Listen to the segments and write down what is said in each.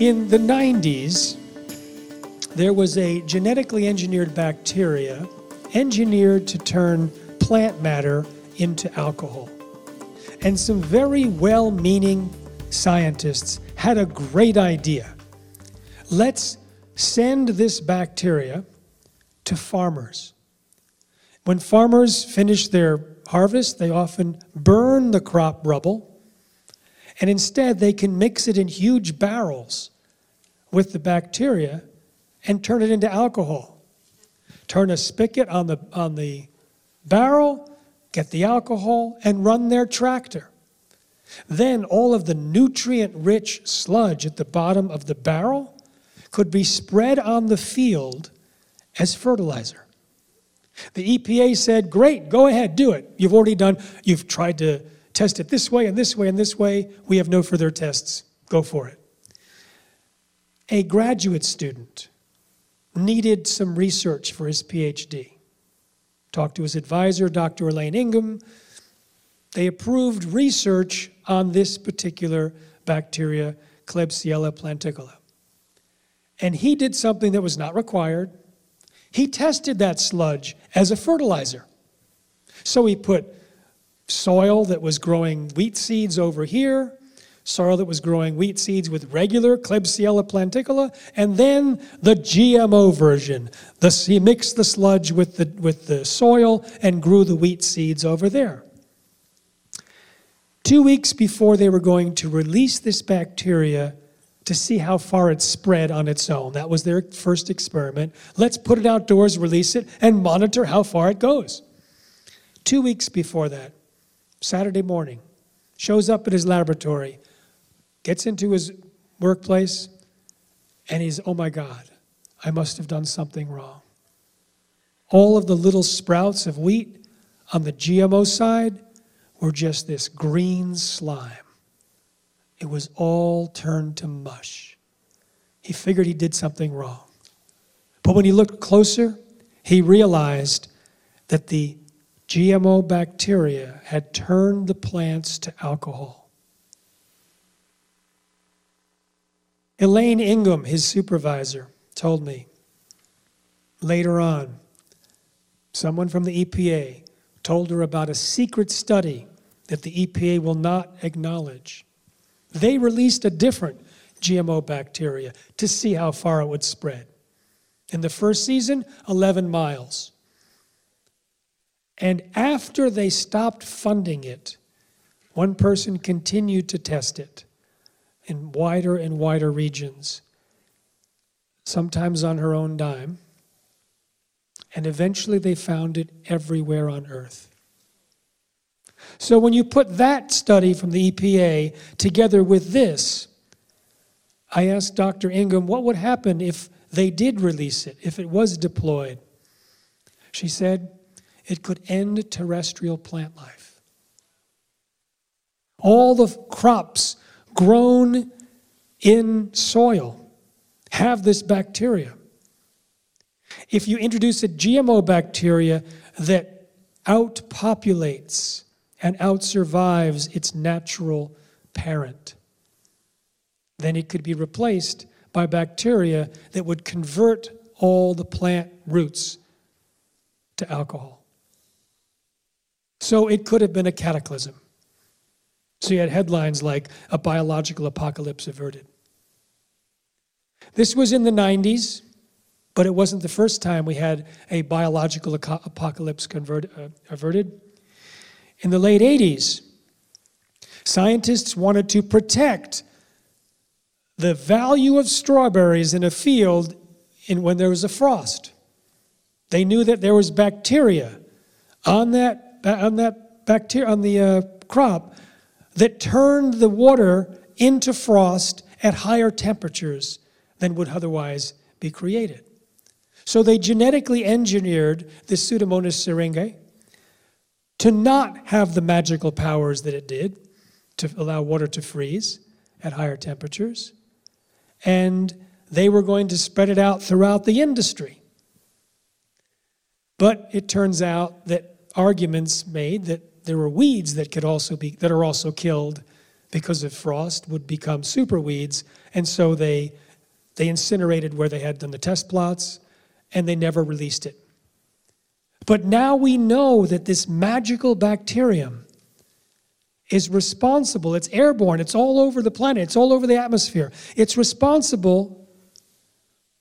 In the 90s, there was a genetically engineered bacteria engineered to turn plant matter into alcohol. And some very well meaning scientists had a great idea. Let's send this bacteria to farmers. When farmers finish their harvest, they often burn the crop rubble and instead, they can mix it in huge barrels with the bacteria and turn it into alcohol. Turn a spigot on the, on the barrel, get the alcohol, and run their tractor. Then all of the nutrient rich sludge at the bottom of the barrel could be spread on the field as fertilizer. The EPA said, Great, go ahead, do it. You've already done, you've tried to test it this way and this way and this way. We have no further tests. Go for it. A graduate student needed some research for his PhD. Talked to his advisor, Dr. Elaine Ingham. They approved research on this particular bacteria, Klebsiella planticola. And he did something that was not required. He tested that sludge as a fertilizer. So he put soil that was growing wheat seeds over here, soil that was growing wheat seeds with regular Klebsiella planticola, and then the GMO version. The, he mixed the sludge with the, with the soil and grew the wheat seeds over there. Two weeks before they were going to release this bacteria to see how far it spread on its own, that was their first experiment. Let's put it outdoors, release it, and monitor how far it goes. Two weeks before that, Saturday morning, shows up at his laboratory, gets into his workplace, and he's, oh my God, I must have done something wrong. All of the little sprouts of wheat on the GMO side were just this green slime. It was all turned to mush. He figured he did something wrong. But when he looked closer, he realized that the GMO bacteria had turned the plants to alcohol. Elaine Ingham, his supervisor, told me later on, someone from the EPA told her about a secret study that the EPA will not acknowledge. They released a different GMO bacteria to see how far it would spread. In the first season, 11 miles. And after they stopped funding it, one person continued to test it in wider and wider regions, sometimes on her own dime. And eventually they found it everywhere on earth. So when you put that study from the EPA together with this, I asked Dr. Ingham what would happen if they did release it, if it was deployed. She said, it could end terrestrial plant life. All the crops grown in soil have this bacteria. If you introduce a GMO bacteria that outpopulates and outsurvives its natural parent, then it could be replaced by bacteria that would convert all the plant roots to alcohol. So it could have been a cataclysm. So you had headlines like a biological apocalypse averted. This was in the 90s, but it wasn't the first time we had a biological apocalypse convert, uh, averted. In the late 80s, scientists wanted to protect the value of strawberries in a field in, when there was a frost. They knew that there was bacteria on that on that bacteria on the uh, crop that turned the water into frost at higher temperatures than would otherwise be created. So they genetically engineered the Pseudomonas syringae to not have the magical powers that it did to allow water to freeze at higher temperatures. And they were going to spread it out throughout the industry. But it turns out that arguments made that there were weeds that could also be that are also killed because of frost would become super weeds, and so they they incinerated where they had done the test plots, and they never released it. But now we know that this magical bacterium is responsible. It's airborne, it's all over the planet, it's all over the atmosphere. It's responsible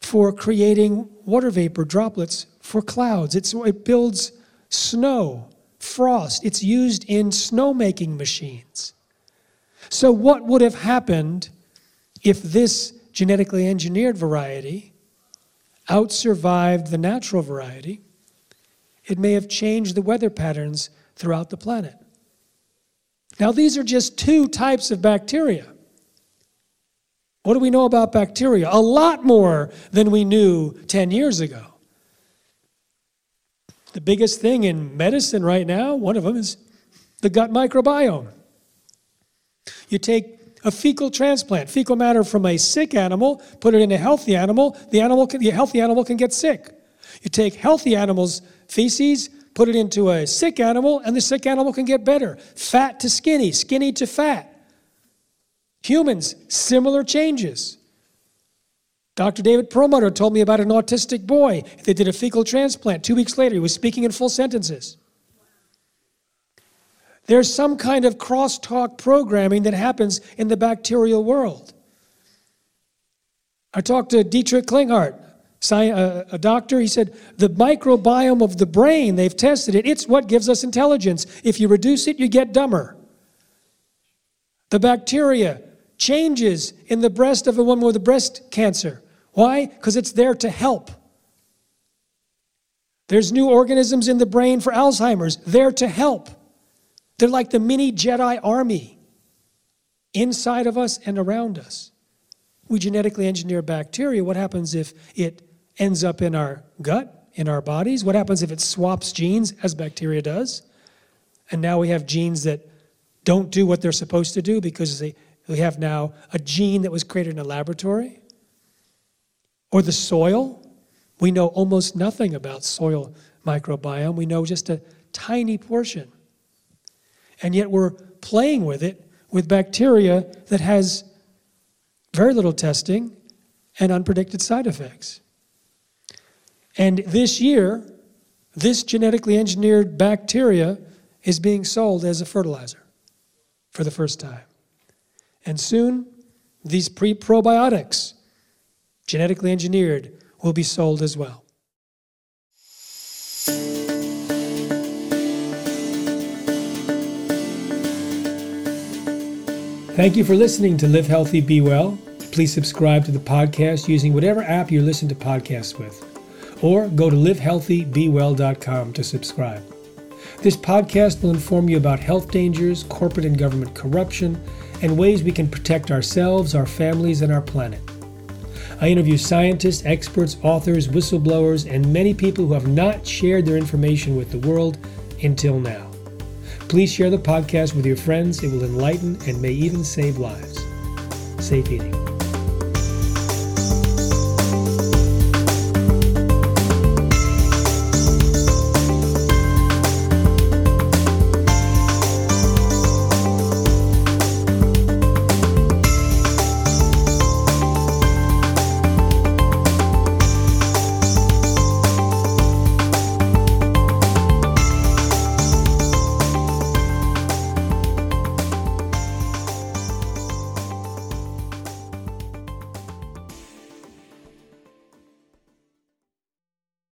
for creating water vapor droplets for clouds. It's, it builds snow, frost. It's used in snowmaking machines. So, what would have happened if this genetically engineered variety outsurvived the natural variety? It may have changed the weather patterns throughout the planet. Now, these are just two types of bacteria. What do we know about bacteria? A lot more than we knew 10 years ago. The biggest thing in medicine right now, one of them is the gut microbiome. You take a fecal transplant, fecal matter from a sick animal, put it in a healthy animal, the animal can, the healthy animal can get sick. You take healthy animals' feces, put it into a sick animal, and the sick animal can get better. Fat to skinny, skinny to fat. Humans, similar changes. Dr. David Perlmutter told me about an autistic boy. They did a fecal transplant. Two weeks later, he was speaking in full sentences. There's some kind of crosstalk programming that happens in the bacterial world. I talked to Dietrich Klinghardt, Uh, a doctor. He said, The microbiome of the brain, they've tested it, it's what gives us intelligence. If you reduce it, you get dumber. The bacteria changes in the breast of a woman with a breast cancer. Why? Because it's there to help. There's new organisms in the brain for Alzheimer's, there to help. They're like the mini Jedi army inside of us and around us. We genetically engineer bacteria. What happens if it ends up in our gut, in our bodies? What happens if it swaps genes, as bacteria does? And now we have genes that don't do what they're supposed to do because they, we have now a gene that was created in a laboratory. Or the soil. We know almost nothing about soil microbiome. We know just a tiny portion and yet we're playing with it with bacteria that has very little testing and unpredicted side effects. And this year, this genetically engineered bacteria is being sold as a fertilizer for the first time. And soon, these pre probiotics, genetically engineered, will be sold as well. Thank you for listening to Live Healthy, Be Well. Please subscribe to the podcast using whatever app you listen to podcasts with, or go to livehealthybewell.com to subscribe. This podcast will inform you about health dangers, corporate and government corruption, and ways we can protect ourselves, our families, and our planet. I interview scientists, experts, authors, whistleblowers, and many people who have not shared their information with the world until now. Please share the podcast with your friends. It will enlighten and may even save lives. Safe eating.